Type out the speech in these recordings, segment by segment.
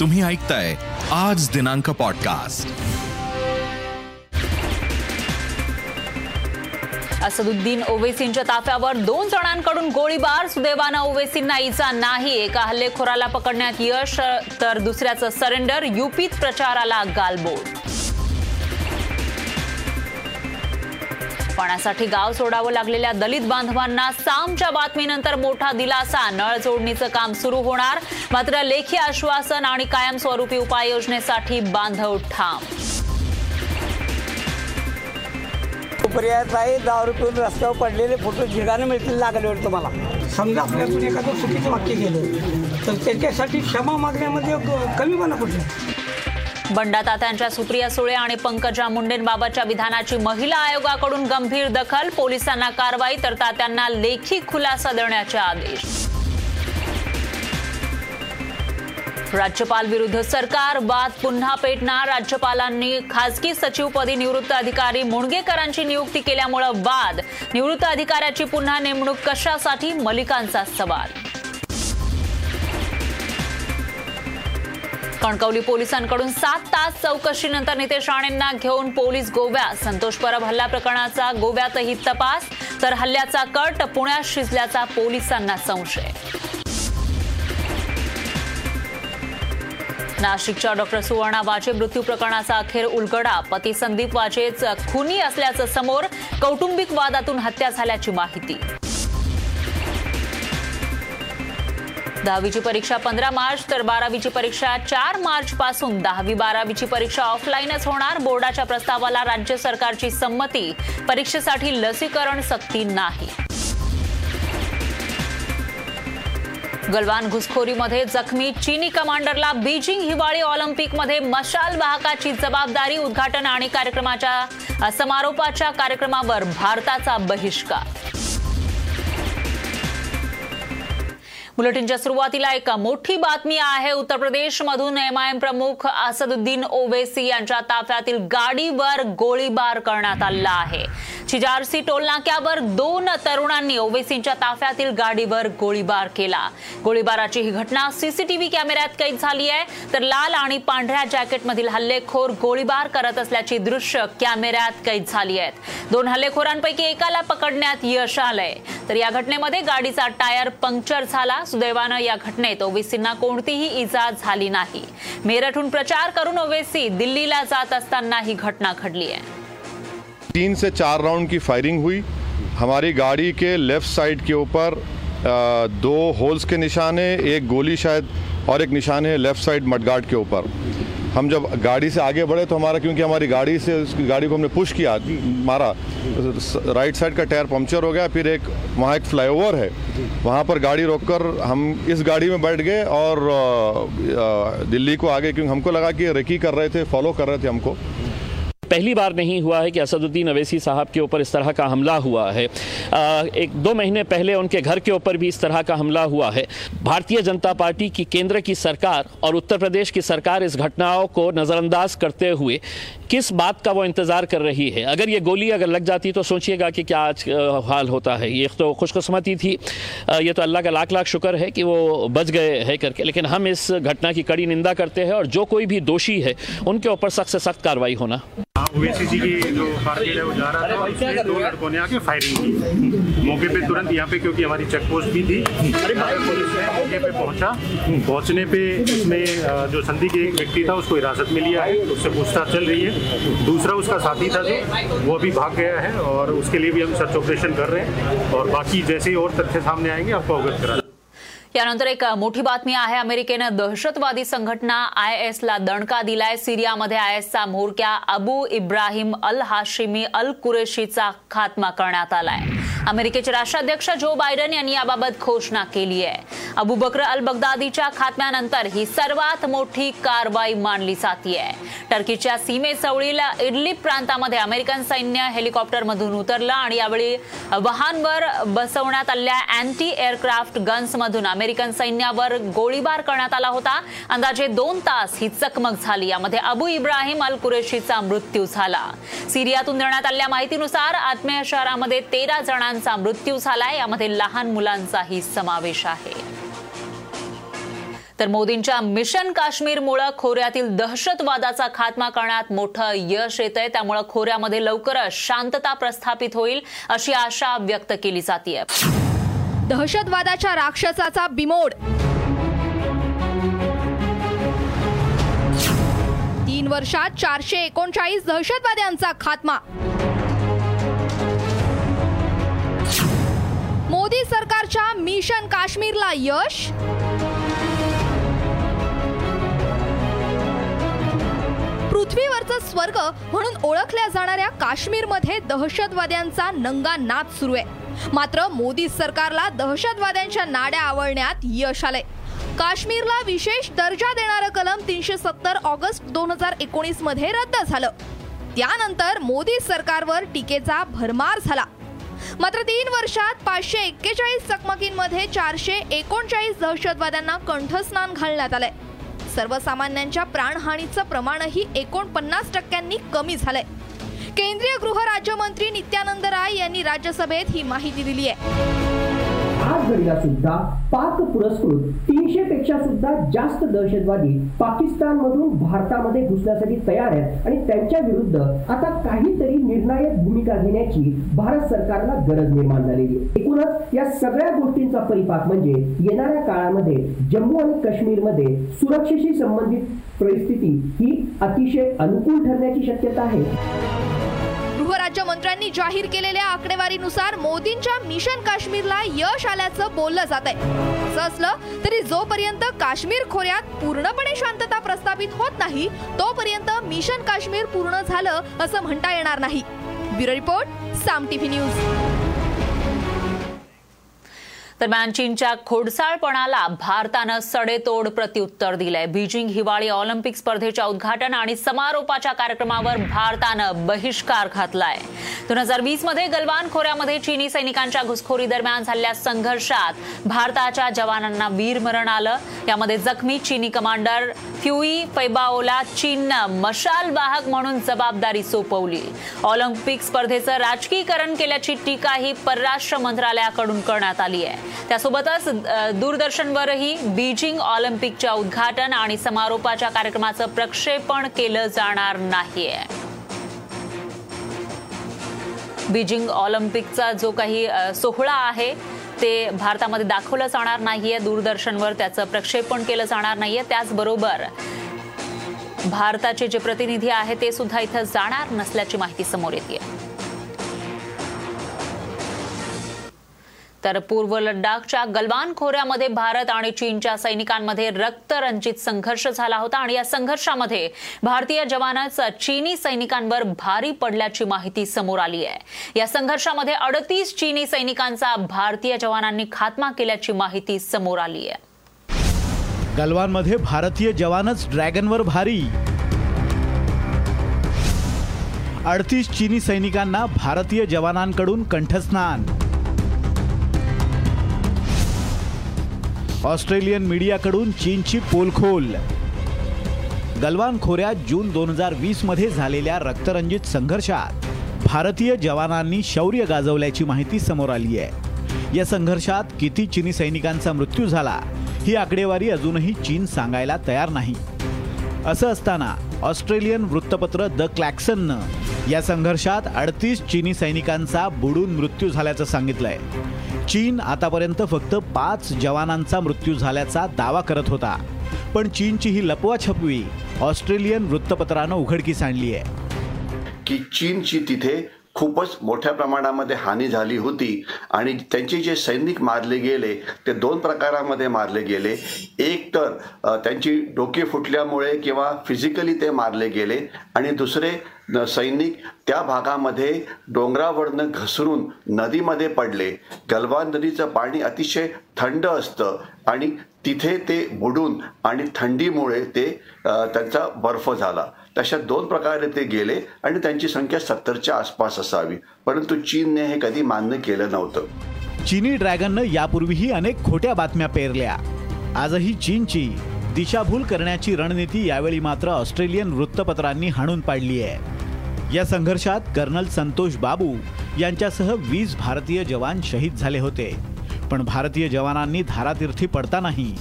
तुम्ही ऐकताय आज दिनांक पॉडकास्ट असदुद्दीन ओवेसींच्या ताफ्यावर दोन जणांकडून गोळीबार. सुदैवानं ओवेसींना इजा नाही. एका हल्लेखोराला पकडण्यात यश तर दुसऱ्याचं सरेंडर. युपीत प्रचाराला गालबोट. पाण्यासाठी गाव सोडावं लागलेल्या दलित बांधवांना सामच्या बातमीनंतर मोठा दिलासा. नळ जोडणीचं काम सुरू होणार. मात्र लेखी आश्वासन आणि कायमस्वरूपी उपाययोजनेसाठी बांधव ठाम. पर्यायात आहे दारू पिऊन रस्त्यावर पडलेले फोटो झिगाने मिळतील लागल्यावर तुम्हाला. समजा आपल्याकडून एखादं चुकीचं वाक्य केलं तर त्याच्यासाठी क्षमा मागण्यामध्ये क- कमीपणा कुठला बंडातात्यांच्या सुप्रिया सुळे आणि पंकजा मुंडेंबाबतच्या विधानाची महिला आयोगाकडून गंभीर दखल पोलिसांना कारवाई तर तात्यांना लेखी खुलासा देण्याचे आदेश. राज्यपाल विरुद्ध सरकार वाद पुन्हा पेटणार राज्यपालांनी खासगी सचिवपदी निवृत्त अधिकारी मुणगेकरांची नियुक्ती केल्यामुळे वाद. निवृत्त अधिकाऱ्याची पुन्हा नेमणूक कशासाठी? मलिकांचा सवाल. कणकवली पोलिसांकडून सात तास चौकशीनंतर नितेश राणेंना घेऊन पोलीस गोव्यात संतोष परब हल्ला प्रकरणाचा गोव्यातही तपास तर हल्ल्याचा कट पुण्यात शिजल्याचा पोलिसांना संशय. नाशिकच्या डॉक्टर सुवर्णा वाजे मृत्यू प्रकरणाचा अखेर उलगडा. पती संदीप वाजेच खुनी असल्याचं समोर कौटुंबिक वादातून हत्या झाल्याची माहिती. दहावीची परीक्षा पंधरा मार्च तर बारावीची परीक्षा चार मार्च पासून दहावी बारावीची परीक्षा ऑफलाईनच होणार. बोर्डाच्या प्रस्तावाला राज्य सरकारची संमती. परीक्षेसाठी लसीकरण सक्ती नाही. गलवान घुसखोरीमध्ये जखमी चीनी कमांडरला बीजिंग हिवाळी ऑलिम्पिकमध्ये मशाल वाहकाची जबाबदारी उद्घाटन आणि कार्यक्रमाच्या समारोपाच्या कार्यक्रमावर भारताचा बहिष्कार. बुलेटिनच्या सुरुवातीला एक मोठी बातमी आहे. उत्तर प्रदेशमधून एमआयएम प्रमुख असदुद्दीन ओवेसी यांच्या ताफ्यातील गाडीवर गोळीबार करण्यात आला आहे. चिजारसी टोलनाक्यावर दोन तरुणांनी ओवेसींच्या ताफ्यातील गाडीवर गोळीबार केला. गोळीबाराची ही घटना सीसीटीव्ही कॅमेऱ्यात कैद झाली आहे. तर लाल आणि पांढऱ्या जॅकेटमधील हल्लेखोर गोळीबार करत असल्याची दृश्य कॅमेऱ्यात कैद झाली आहेत. दोन हल्लेखोरांपैकी एकाला पकडण्यात यश आलंय. तर या घटनेमध्ये गाडीचा टायर पंक्चर झाला. सुदैवानं या घटनेत ओवेसींना कोणतीही इजा झाली नाही. मेरठहून प्रचार करून ओवेसी दिल्लीला जात असताना ही घटना घडली आहे. तीन से चार राउंड की फायरिंग हुई. हमारी गाड़ी के लेफ़्ट साइड के ऊपर दो होल्स के निशान है एक गोली शायद, और एक निशान है लेफ़्ट साइड मडगार्ड के ऊपर। हम जब गाड़ी से आगे बढ़े तो हमारा, क्योंकि हमारी गाड़ी से, उसकी गाड़ी को हमने पुश किया, मारा राइट साइड का टायर पंक्चर हो गया, फिर एक, वहाँ एक फ्लाईओवर है। वहाँ पर गाड़ी रोककर हम इस गाड़ी में बैठ गए और दिल्ली को आगे, क्योंकि हमको लगा कि रेकी कर रहे थे फॉलो कर रहे थे हमको। पहली बार नहीं हुआ है कि असदुद्दीन अवैसी साहब के ऊपर इस तरह का हमला हुआ है। आ, एक दो महीने पहले उनके घर के ऊपर भी इस तरह का हमला हुआ है। भारतीय जनता पार्टी की केंद्र की सरकार और उत्तर प्रदेश की सरकार इस घटनाओं को नज़रअंदाज करते हुए किस बात का वो इंतज़ार कर रही है? अगर ये गोली अगर लग जाती तो सोचिएगा कि क्या आज हाल होता है। ये तो खुशकस्मती थी। ये तो अल्लाह का लाख लाख शुक्र है कि वो बच गए है करके। लेकिन हम इस घटना की कड़ी निंदा करते हैं और जो कोई भी दोषी है, उनके ऊपर सख्त से सख्त कार्रवाई होना। की जो है वो जा रहा था उसमें दो लड़कों ने आके फायरिंग की। मौके पे तुरंत यहाँ पे, क्योंकि हमारी चेक पोस्ट भी थी पुलिस ने मौके पे पहुँचा। पहुँचने पे इसमें जो संधि के एक व्यक्ति था, उसको हिरासत में लिया है। उससे पूछताछ चल रही है। दूसरा उसका साथी था जो वो अभी भाग गया है और उसके लिए भी हम सर्च ऑपरेशन कर रहे हैं और बाकी जैसे ही और तथ्य सामने आएंगे आपको अवगत करा यानंतर एक मोठी बातमी आहे. अमेरिकेनं दहशतवादी संघटना आय एसला दणका दिलाय. सिरियामध्ये आय एसचा म्होरक्या Abu Ibrahim al Hashimi al कुरेशीचा खात्मा करण्यात आलाय. अमेरिकेचे राष्ट्राध्यक्ष जो बायडन यांनी याबाबत घोषणा केली आहे. अबू बकर अल बगदादीच्या खात्म्यानंतर ही सर्वात मोठी कारवाई मानली जाते टर्कीच्या सीमेजवळील इडलिप प्रांतामध्ये अमेरिकन सैन्य हेलिकॉप्टरमधून उतरलं आणि यावेळी वाहनवर बसवण्यात आलेल्या अँटी एअरक्राफ्ट गन्समधून अमेरिका अमेरिकन सैन्यावर गोळीबार करण्यात आला होता. अंदाजे दोन तास ही चकमक झाली. यामध्ये अबू इब्राहिम अल कुरेशीचा मृत्यू झाला. सिरियातून देण्यात आलेल्या माहितीनुसार आत्मेय शहरामध्ये तेरा जणांचा मृत्यू झालाय. यामध्ये लहान मुलांचाही समावेश आहे. तर मोदींच्या मिशन काश्मीरमुळे खोऱ्यातील दहशतवादाचा खात्मा करण्यात मोठं यश येत आहे त्यामुळे खोऱ्यामध्ये लवकरच शांतता प्रस्थापित होईल अशी आशा व्यक्त केली जाते दहशतवादाच्या राक्षसाचा बिमोड. तीन वर्षात चारशे एकोणचाळीस दहशतवाद्यांचा खात्मा. मोदी सरकारच्या मिशन काश्मीरला यश? पृथ्वीवरचं स्वर्ग म्हणून ओळखल्या जाणाऱ्या काश्मीरमध्ये दहशतवाद्यांचा नंगा नाच सुरू आहे. मात्र मोदी सरकारला दहशतवाद्यांच्या नाड्या आवळण्यात यश आलंय. काश्मीरला विशेष दर्जा देणारं कलम तीनशे सत्तर ऑगस्ट दोन हजार एकोणीसमध्ये रद्द झालं. त्यानंतर मोदी सरकारवर टीकेचा भरमार झाला. मात्र तीन वर्षात पाचशे एक्केचाळीस चकमकींमध्ये चारशे एकोणचाळीस दहशतवाद्यांना कंठस्नान घालण्यात आलंय. सर्वसामान्यांच्या प्राणहानीचं प्रमाणही एकोणपन्नास टक्क्यांनी कमी झालंय. केंद्रीय गृह राज्यमंत्री नित्यानंद राय यांनी राज्यसभेत ही माहिती दिली आहे. आज घडीला सुद्धा पाक पुरस्कृत तीनशे पेक्षा सुद्धा जास्त दहशतवादी पाकिस्तान मधून भारतामध्ये घुसण्यासाठी तयार आहेत. आणि त्यांच्या विरुद्ध आता काहीतरी निर्णायक भूमिका घेण्याची भारत सरकारला गरज निर्माण झालेली आहे. एकूणच या सगळ्या गोष्टींचा परिपाक म्हणजे येणाऱ्या काळामध्ये जम्मू आणि काश्मीरमध्ये सुरक्षेशी संबंधित परिस्थिती ही अतिशय अनुकूल ठरण्याची शक्यता आहे. गृहराज्यमंत्र्यांनी जाहीर केलेल्या आकडेवारीनुसार मोदींच्या मिशन काश्मीरला यश आल्याचं बोललं जात आहे असं असलं तरी जोपर्यंत काश्मीर खोऱ्यात पूर्णपणे शांतता प्रस्थापित होत नाही तोपर्यंत मिशन काश्मीर पूर्ण झालं असं म्हणता येणार नाही. Bureau report Saam TV news. दरम्यान चीनच्या खोडसाळपणाला भारतानं सडेतोड प्रत्युत्तर दिलंय. बीजिंग हिवाळी ऑलिम्पिक स्पर्धेच्या उद्घाटन आणि समारोपाच्या कार्यक्रमावर भारतानं बहिष्कार घातलाय. दोन हजार वीसमध्ये गलवान खोऱ्यामध्ये चीनी सैनिकांच्या घुसखोरी दरम्यान झालेल्या संघर्षात भारताच्या जवानांना वीरमरण आलं. यामध्ये जखमी चीनी कमांडर फ्युई फैबाओला चीननं मशाल वाहक म्हणून जबाबदारी सोपवली. ऑलिम्पिक स्पर्धेचं राजकीकरण केल्याची टीकाही परराष्ट्र मंत्रालयाकडून करण्यात आली आहे त्यासोबतच दूरदर्शनवरही बीजिंग ऑलिम्पिकच्या उद्घाटन आणि समारोपाच्या कार्यक्रमाचं प्रक्षेपण केलं जाणार नाहीये. बीजिंग ऑलिम्पिकचा जो काही सोहळा आहे ते भारतामध्ये दाखवलं जाणार नाहीये दूरदर्शनवर त्याचं प्रक्षेपण केलं जाणार नाहीये. त्याचबरोबर भारताचे जे प्रतिनिधी आहेत ते सुद्धा इथं जाणार नसल्याची माहिती समोर येते तर पूर्व लडाखच्या गलवान खोऱ्यामध्ये भारत आणि चीनच्या सैनिकांमध्ये रक्तरंजित संघर्ष झाला होता आणि या संघर्षामध्ये भारतीय जवानच चीनी सैनिकांवर भारी पडल्याची माहिती समोर आली आहे. या संघर्षामध्ये अडतीस चीनी सैनिकांचा भारतीय जवानांनी खात्मा केल्याची माहिती समोर आली आहे. गलवानमध्ये भारतीय जवानच ड्रॅगनवर भारी. अडतीस चीनी सैनिकांना भारतीय जवानांकडून कंठस्नान. ऑस्ट्रेलियन मीडियाकडून चीनची पोलखोल. गलवान खोऱ्यात जून दोन हजार वीसमध्ये झालेल्या रक्तरंजित संघर्षात भारतीय जवानांनी शौर्य गाजवल्याची माहिती समोर आली आहे. या संघर्षात किती चिनी सैनिकांचा मृत्यू झाला ही आकडेवारी अजूनही चीन सांगायला तयार नाही. असं असताना ऑस्ट्रेलियन वृत्तपत्र द क्लॅक्सननं या संघर्षात अडतीस चीनी सैनिकांचा बुडून मृत्यू झाल्याचं सांगितलंय. चीन आतापर्यंत फक्त पाच जवानांचा मृत्यू झाल्याचा दावा करत होता. पण चीनची ही लपवाछपवी ऑस्ट्रेलियन वृत्तपत्रानं उघडकीस आणली आहे की चीनची तिथे खूपच मोठ्या प्रमाणामध्ये हानी झाली होती. आणि त्यांचे जे सैनिक मारले गेले ते दोन प्रकारामध्ये मारले गेले. एक तर त्यांची डोके फुटल्यामुळे किंवा फिजिकली ते मारले गेले. आणि दुसरे सैनिक त्या भागामध्ये डोंगरावरनं घसरून नदीमध्ये पडले. गलवान नदीचं पाणी अतिशय थंड असतं आणि तिथे ते बुडून आणि थंडीमुळे ते त्यांचा बर्फ झाला. तशा दोन प्रकारे ते गेले आणि त्यांची संख्या सत्तरच्या आसपास असावी. परंतु चीनने हे कधी मान्य केलं नव्हतं. चीनी ड्रॅगननं यापूर्वीही अनेक खोट्या बातम्या पेरल्या. आजही चीनची दिशाभूल करण्याची रणनीती यावेळी मात्र ऑस्ट्रेलियन वृत्तपत्रांनी हाणून पाडली आहे. या संघर्षात कर्नल संतोष बाबू यांच्यासह वीस भारतीय जवान शहीद झाले होते. पण भारतीय जवानांनी धारातीर्थी पडतानाही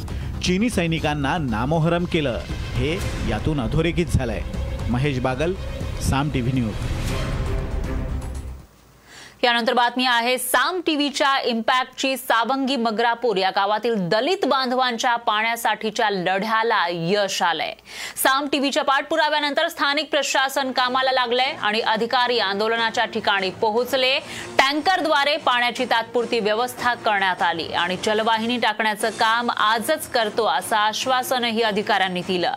चीनी सैनिकांना नामोहरम केलं. हे यातून अधोरेखित झालंय. Mahesh Bagal Saam T V news. यानंतर बातमी आहे साम टीव्हीच्या इम्पॅक्टची सावंगी मगरापूर या गावातील दलित बांधवांच्या पाण्यासाठीच्या लढ्याला यश आलंय. साम टीव्हीच्या पाठपुराव्यानंतर स्थानिक प्रशासन कामाला लागलंय आणि अधिकारी आंदोलनाच्या ठिकाणी पोहोचले. टँकरद्वारे पाण्याची तात्पुरती व्यवस्था करण्यात आली आणि जलवाहिनी टाकण्याचं काम आजच करतो असं आश्वासनही अधिकाऱ्यांनी दिलं.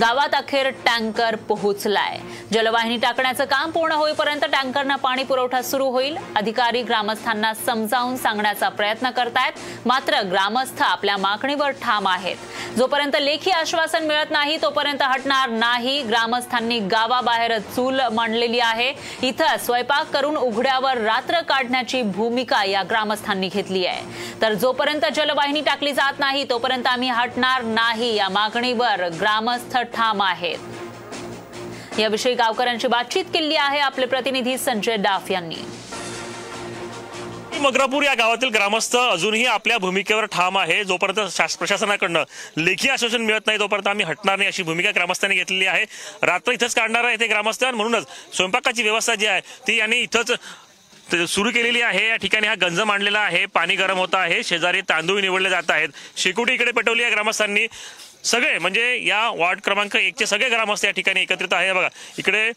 गावात अखेर टँकर पोहोचलाय. जलवाहिनी टाकण्याचं काम पूर्ण होईपर्यंत टँकरनं पाणी पुरवठा सुरू होईल. अधिकारी ग्रामस्थांना समजावून सांगण्याचा प्रयत्न करतायत. मात्र ग्रामस्थ आपल्या मागणीवर ठाम आहेत. जोपर्यंत लेखी आश्वासन मिळत नाही तोपर्यंत हटणार नाही. ग्रामस्थांनी गावाबाहेर चूल मांडलेली आहे. इथं स्वयंपाक करून उघड्यावर रात्र काढण्याची भूमिका या ग्रामस्थांनी घेतली आहे. तर जोपर्यंत जलवाहिनी टाकली जात नाही तोपर्यंत आम्ही हटणार नाही. या मागणीवर ग्रामस्थ ठाम आहेत. याविषयी गावकऱ्यांची बातचीत केली आहे आपले प्रतिनिधी संजय डाफ यांनी. मगरापूर या गावातील ग्रामस्थ अजूनही आपल्या भूमिकेवर ठाम आहे. जोपर्यंत प्रशासनाकडनं लेखी आश्वासन मिळत नाही तोपर्यंत आम्ही हटणार नाही अशी भूमिका ग्रामस्थांनी घेतलेली आहे. रात्र इथंच काढणार आहे ते ग्रामस्थ म्हणूनच स्वयंपाकाची व्यवस्था जी आहे ती यांनी इथंच सुरू केलेली आहे. या ठिकाणी हा गंज मांडलेला आहे पाणी गरम होत आहे शेजारी तांदूळ निवडले जात आहेत. शेकोटी इकडे पेटवली आहे ग्रामस्थांनी. सगळे म्हणजे या वार्ड क्रमांक एकचे सगळे ग्रामस्थ या ठिकाणी एकत्रित आहे. बघा इकडे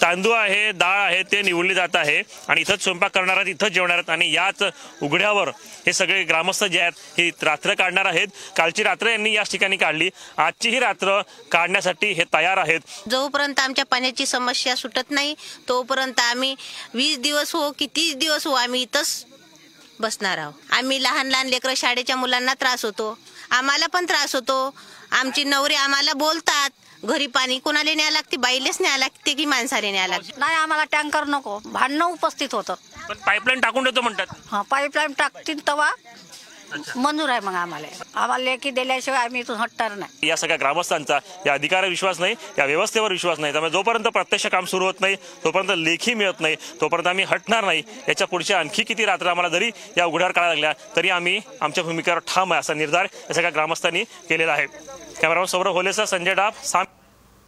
तांदूळ आहे डाळ आहे ते निवडले जात आहे आणि इथंच स्वयंपाक करणार आहेत इथंच जेवणार आहेत आणि याच उघड्यावर हे सगळे ग्रामस्थ जे आहेत ही रात्र काढणार आहेत. कालची रात्र यांनी याच ठिकाणी काढली. आजची ही रात्र काढण्यासाठी हे तयार आहेत. जोपर्यंत आमच्या पाण्याची समस्या सुटत नाही तोपर्यंत आम्ही वीस दिवस हो की तीस दिवस हो आम्ही इथंच बसणार आहोत. आम्ही लहान लहान लेकरं शाळेच्या मुलांना त्रास होतो. आम्हाला पण त्रास होतो. आमची नवरे आम्हाला बोलतात. घरी पाणी कोणाला न्याय लागते? बाईलेच न्याय लागते की माणसाले न्याय लागते? नाही आम्हाला टँकर नको. भांडणं उपस्थित होतं. पण पाईपलाईन टाकून देतो म्हणतात. हा पाईपलाईन टाकतील तेव्हा मंजूर आहे मग आम्हाला. आम्हाला लेखी दिल्याशिवाय आम्ही इथून हटणार नाही. या सगळ्या ग्रामस्थांचा या अधिकारावर विश्वास नाही या व्यवस्थेवर विश्वास नाही. त्यामुळे जोपर्यंत प्रत्यक्ष काम सुरू होत नाही तोपर्यंत लेखी मिळत नाही तोपर्यंत आम्ही हटणार नाही. याच्या पुढच्या आणखी किती रात्र आम्हाला जरी या उघड्यावर काढायला लागल्या तरी आम्ही आमच्या भूमिकेवर ठाम आहे असा निर्धार या सगळ्या ग्रामस्थांनी केलेला आहे. कॅमेरामन सौरभ होलेसह संजय डाब साम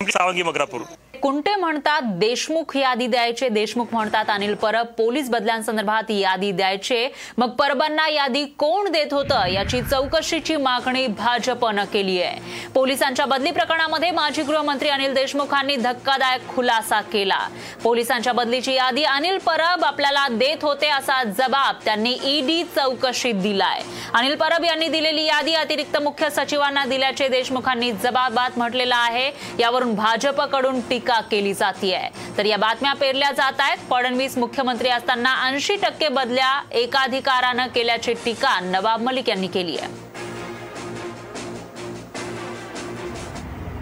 सावंगी मगरापूर. कुंटे म्हणतात देशमुख यादी द्यायचे. देशमुख म्हणतात अनिल परब पोलीस बदल्यांसंदर्भात यादी द्यायचे. मग परबांना यादी कोण देत होतं? याची चौकशीची मागणी भाजपनं केली आहे. पोलिसांच्या बदली प्रकरणामध्ये माजी गृहमंत्री अनिल देशमुखांनी धक्कादायक खुलासा केला. पोलिसांच्या बदलीची यादी अनिल परब आपल्याला देत होते असा जबाब त्यांनी ईडी चौकशीत दिलाय. अनिल परब यांनी दिलेली यादी अतिरिक्त मुख्य सचिवांना दिल्याचे देशमुखांनी जबाबात म्हटलेलं आहे. यावरून भाजपकडून टीका केली जातीय. तर या बातम्या पेरल्या जात आहेत. फडणवीस मुख्यमंत्री असताना ऐंशी टक्के बदल्या एकाधिकारानं केल्याची टीका नवाब मलिक यांनी केली आहे.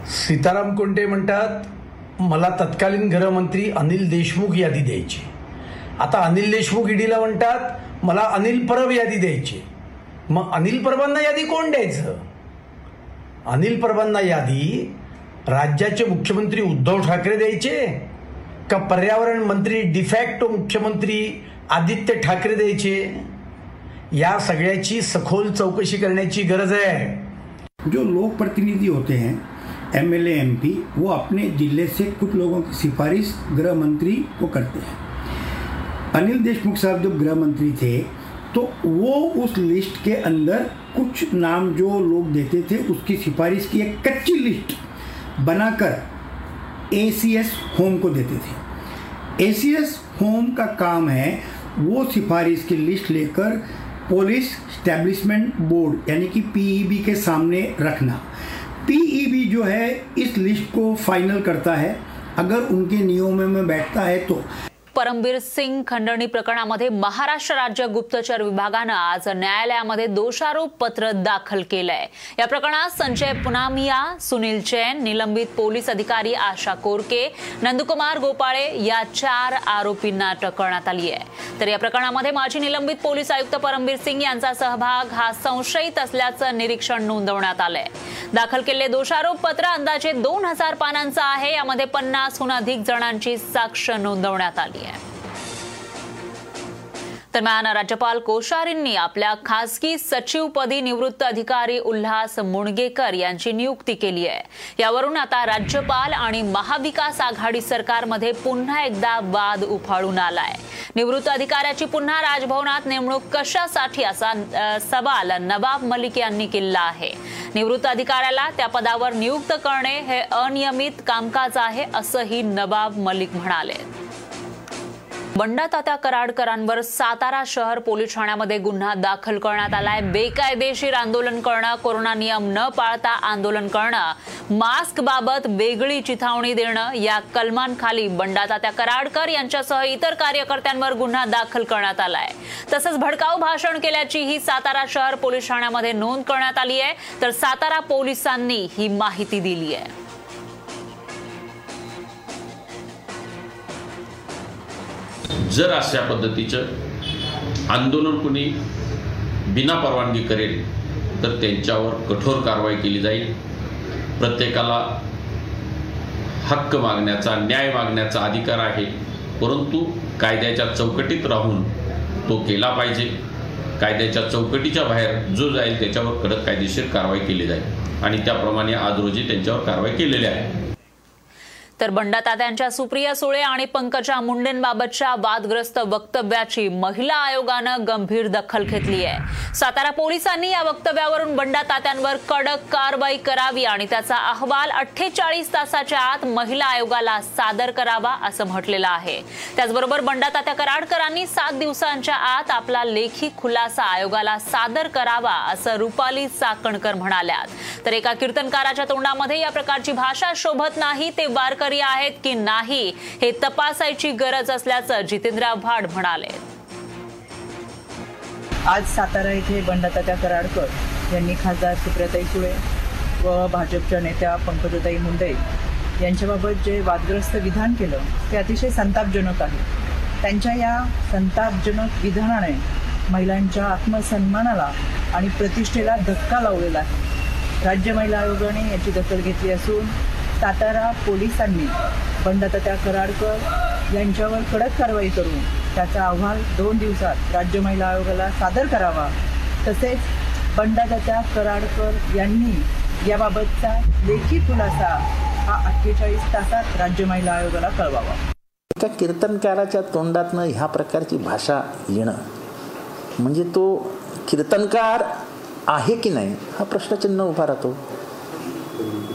सीताराम कुंटे म्हणतात मला तत्कालीन गृहमंत्री अनिल देशमुख यादी द्यायची. आता अनिल देशमुख ईडीला म्हणतात मला अनिल परब यादी द्यायची. मग अनिल परबांना यादी कोण द्यायचं? अनिल परबांना यादी राज्याचे मुख्यमंत्री उद्धव ठाकरे द्यायचे? का पर्यावरण मंत्री डिफॅक्टो मुख्यमंत्री आदित्य ठाकरे द्यायचे? या सगळ्याची सखोल चौकशी करण्याची गरज आहे. जो लोक प्रतिनिधि होते हैं एम एल एम पी वो अपने जिले से कुछ लोगों की सिफारिश गृह मंत्री को करते हैं। अनिल देशमुख साहब जब गृह मंत्री थे तो वो उस लिस्ट के अंदर कुछ नाम जो लोग देते थे उसकी सिफारिश की एक कच्ची लिस्ट बनाकर एसीएस होम को देते थे। एसीएस होम का काम है वो सिफारिश की लिस्ट लेकर पुलिस स्टैब्लिशमेंट बोर्ड यानी कि पीईबी के सामने रखना। पीईबी जो है, इस लिस्ट को फाइनल करता है। अगर उनके नियमों में बैठता है तो। परमबीर सिंग खंडणी प्रकरणामध्ये महाराष्ट्र राज्य गुप्तचर विभागानं आज न्यायालयामध्ये दोषारोप पत्र दाखल केलंय. या प्रकरणात संजय पुनामिया सुनील जैन निलंबित पोलीस अधिकारी आशा कोरके नंदकुमार गोपाळे या चार आरोपींना अटक करण्यात आली आहे. तर या प्रकरणामध्ये माजी निलंबित पोलीस आयुक्त परमबीर सिंग यांचा सहभाग हा संशयित असल्याचं निरीक्षण नोंदवण्यात आलंय. दाखल केलेले दोषारोप पत्र अंदाजे दोन हजार पानांचं आहे. यामध्ये पन्नासहून अधिक जणांची साक्ष नोंदवण्यात आली आहे. दरम्यान राज्यपाल कोश्यारींनी आपल्या खासगी सचिवपदी निवृत्त अधिकारी उल्हास मुणगेकर यांची नियुक्ती केली आहे. यावरून आता राज्यपाल आणि महाविकास आघाडी सरकारमध्ये पुन्हा एकदा वाद उफाळून आलाय. निवृत्त अधिकाऱ्याची पुन्हा राजभवनात नेमणूक कशासाठी असा सवाल नवाब मलिक यांनी केला आहे. निवृत्त अधिकाऱ्याला त्या पदावर नियुक्त करणे हे अनियमित कामकाज आहे असंही नवाब मलिक म्हणाले. बंडा तात्या कराडकरांवर सातारा शहर पोलीस ठाण्यामध्ये गुन्हा दाखल करण्यात आलाय. बेकायदेशीर आंदोलन करणं कोरोना नियम न पाळता आंदोलन करणं मास्क बाबत वेगळी चिथावणी देणं या कलमांखाली बंडा तात्या कराडकर यांच्यासह इतर कार्यकर्त्यांवर गुन्हा दाखल करण्यात आलाय. तसंच भडकाऊ भाषण केल्याची ही सातारा शहर पोलीस ठाण्यामध्ये नोंद करण्यात आली आहे. तर सातारा पोलिसांनी ही माहिती दिली आहे. जर अशा पद्धतीचं आंदोलन कुणी बिना परवानगी करेल तर त्यांच्यावर कठोर कारवाई केली जाईल. प्रत्येकाला हक्क मागण्याचा न्याय मागण्याचा अधिकार आहे परंतु कायद्याच्या चौकटीत राहून तो केला पाहिजे. कायद्याच्या चौकटीच्या बाहेर जो जाईल त्याच्यावर कडक कायदेशीर कारवाई केली जाईल. आणि त्याप्रमाणे आज रोजी त्यांच्यावर कारवाई केलेली आहे. तर बंडातात्यांच्या सुप्रिया सुळे आणि पंकजा मुंडेंबाबतच्या वादग्रस्त वक्तव्याची महिला आयोगानं गंभीर दखल घेतली आहे. सातारा पोलिसांनी या वक्तव्यावरून बंडातात्यांवर कडक कारवाई करावी आणि त्याचा अहवाल अठ्ठेचाळीस तासाच्या आत महिला आयोगाला सादर करावा असं म्हटलेलं आहे. त्याचबरोबर बंडातात्या कराडकरांनी सात दिवसांच्या आत आपला लेखी खुलासा आयोगाला सादर करावा असं रुपाली चाकणकर म्हणाल्यात. तर एका कीर्तनकाराच्या तोंडामध्ये या प्रकारची भाषा शोभत नाही ते वारकरी आहेत की नाही हे तपासायची गरज असल्याचं जितेंद्र आव्हाड म्हणाले. आज सातारा येथे बंडातात्या कराडकर यांनी खासदार सुप्रियाताई सुळे व भाजपच्या नेत्या पंकजताई मुंडे यांच्याबाबत जे वादग्रस्त विधान केलं ते अतिशय संतापजनक आहे. त्यांच्या या संतापजनक विधानाने महिलांच्या आत्मसन्मानाला आणि प्रतिष्ठेला धक्का लावलेला आहे. राज्य महिला आयोगाने याची दखल घेतली असून सातारा पोलिसांनी बंडातात्या कराडकर यांच्यावर कडक कारवाई करून त्याचा अहवाल दोन दिवसात राज्य महिला आयोगाला सादर करावा. तसेच बंडातात्या कराडकर यांनी याबाबतचा लेखी खुलासा हा अठ्ठेचाळीस तासात राज्य महिला आयोगाला कळवावा. एका कीर्तनकाराच्या तोंडातनं ह्या प्रकारची भाषा येणं म्हणजे तो कीर्तनकार आहे की नाही हा प्रश्नचिन्ह उभा राहतो.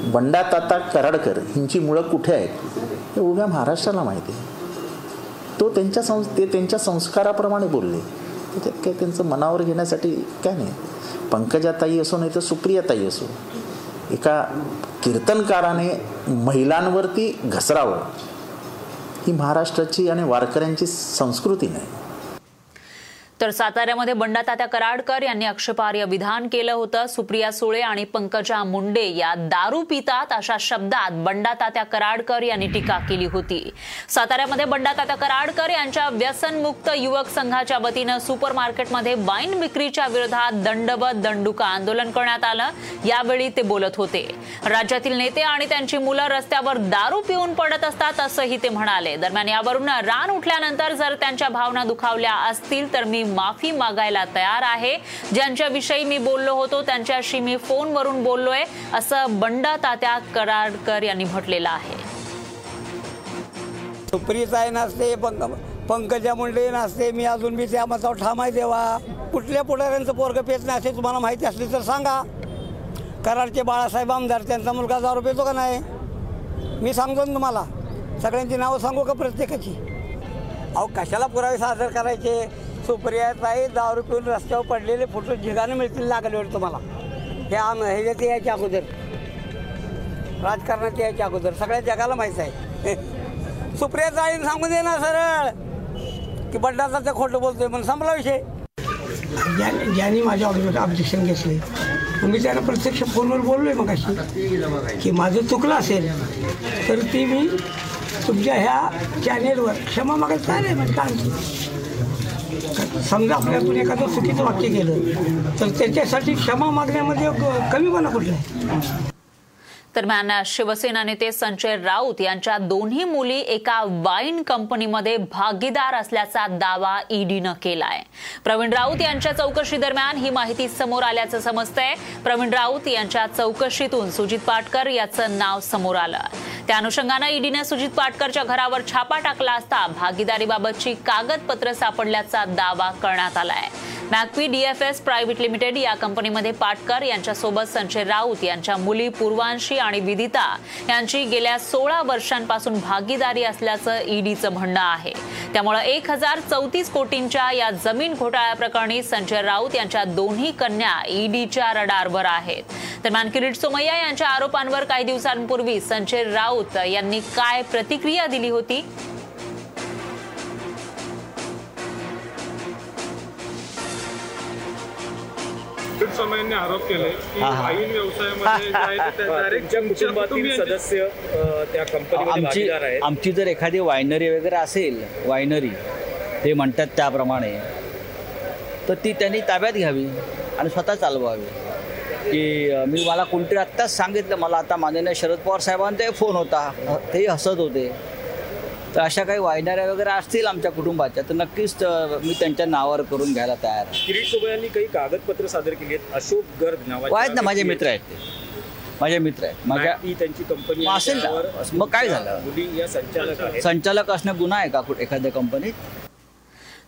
बंडा ताता कराडकर ह्यांची मुळं कुठे आहेत? हे उभ्या महाराष्ट्राला माहिती आहे. तो त्यांच्या संस ते त्यांच्या संस्काराप्रमाणे बोलले. त्याच्यात काय त्यांचं मनावर घेण्यासाठी काय नाही. पंकजाताई असो नाही तर सुप्रियाताई असो. एका कीर्तनकाराने महिलांवरती घसरावं. ही महाराष्ट्राची आणि वारकऱ्यांची संस्कृती नाही. तर साताऱ्यामध्ये बंडातात्या कराडकर यांनी आक्षेपार्ह विधान केलं होतं. सुप्रिया सुळे आणि पंकजा मुंडे या दारू पितात अशा शब्दात बंडातात्या कराडकर यांनी टीका केली होती. साताऱ्यामध्ये बंडातात्या कराडकर यांच्या व्यसनमुक्त युवक संघाच्या वतीनं सुपर मार्केटमध्ये वाईन विक्रीच्या विरोधात दंडवत दंडुका आंदोलन करण्यात आलं. यावेळी ते बोलत होते. राज्यातील नेते आणि त्यांची मुलं रस्त्यावर दारू पिऊन पडत असतात असंही ते म्हणाले. दरम्यान यावरून रान उठल्यानंतर जर त्यांच्या भावना दुखावल्या असतील तर मी माफी मागायला तयार आहे. ज्यांच्याविषयी मी बोललो होतो त्यांच्याशी मी फोनवरून बोललोय असं बंडा तात्या कराडकर यांनी म्हटलेलं आहे. सुप्रियताई नसते पंक पंकजा मुंडे नसते मी अजून मी त्या मतावर ठाम आहे देवा. कुठल्या पुढाऱ्यांचं पोरग पेच नाही असे तुम्हाला माहिती असली तर सांगा. कराडचे बाळासाहेब आमदार त्यांचा मुलगा दारू पेतो का नाही? मी सांगतो ना तुम्हाला. सगळ्यांची नावं सांगू का प्रत्येकाची? अहो कशाला पुरावे सादर करायचे? सुप्रियाताई दारू पिऊन रस्त्यावर पडलेले फोटो झिगाने मिळतील लागले तुम्हाला. हे आम ह्याच्यात यायच्या अगोदर. राजकारणात यायच्या अगोदर. सगळ्या जगाला माहीत आहे. सुप्रियाताईने सांगून दे ना सरळ. की बड्डाचा ते खोटं बोलतोय पण संपला विषय. ज्या- ज्यांनी माझ्या ऑब्जेक्शन घेतले मी त्यांना प्रत्यक्ष फोनवर बोललोय मग अशी की माझं चुकलं असेल तर ती मी तुमच्या ह्या चॅनेलवर क्षमा मागत काय नाही म्हणजे काय समजा आपल्यातून एखादं चुकीचं वाक्य केलं तर त्याच्यासाठी क्षमा मागण्यामध्ये ग- कमीपणा कुठला आहे? दरम्यान शिवसेना नेते संजय राऊत यांच्या दोन्ही मुली एका वाईन कंपनीमध्ये भागीदार असल्याचा दावा ईडीनं केलाय. प्रवीण राऊत यांच्या चौकशी दरम्यान ही माहिती समोर आल्याचं समजतंय. प्रवीण राऊत यांच्या चौकशीतून सुजित पाटकर याचं नाव समोर आलं. त्या अनुषंगानं ईडीनं सुजित पाटकरच्या घरावर छापा टाकला असता भागीदारीबाबतची कागदपत्र सापडल्याचा दावा करण्यात आलाय. मॅकपी डीएफएस प्रायव्हेट लिमिटेड या कंपनीमध्ये पाटकर यांच्यासोबत संजय राऊत यांच्या मुली पूर्वांशी आणि विदिता यांची गेल्या सोळा वर्षांपासून भागीदारी असल्याचं ईडीचं म्हणणं आहे. त्यामुळे एक हजार चौतीस कोटींच्या या जमीन घोटाळ्याप्रकरणी संजय राऊत यांच्या दोन्ही कन्या ईडीच्या रडारवर आहेत. दरम्यान किरीट सोमय्या यांच्या आरोपांवर काही दिवसांपूर्वी संजय राऊत यांनी काय प्रतिक्रिया दिली होती? सोमय्यांनी आरोप केले की हा, हा. वाईन व्यवसायामध्ये जे आहे ते direct तुमच्या तुमच्या कुटुंबातील कुटुंबियांचे- सदस्य अ, त्या कंपनीमध्ये आमची भागीदार आहेत. आमची जर एखादी वायनरी वगैरे असेल वायनरी ते म्हणतात त्याप्रमाणे तर ती त्यांनी ताब्यात घ्यावी आणि स्वतः चालवावी. की अ, मी मला कोणतरी आत्ताच सांगितलं मला आता माननीय शरद पवार साहेबांचा फोन होता तेही हसत होते. तर अशा काही वायनऱ्या वगैरे असतील आमच्या कुटुंबाच्या तर नक्कीच मी त्यांच्या नावावर करून घ्यायला तयार आहे. किरीट सोबयांनी काही कागदपत्र सादर केली आहेत. अशोक गर्ग नावाचे आहेत ना माझे मित्र आहेत ते. माझे मित्र आहेत. माझ्या ती त्यांची कंपनी असेल मग काय झालं? या संचालक संचालक असणं गुन्हा आहे का कुठे एखाद्या कंपनीत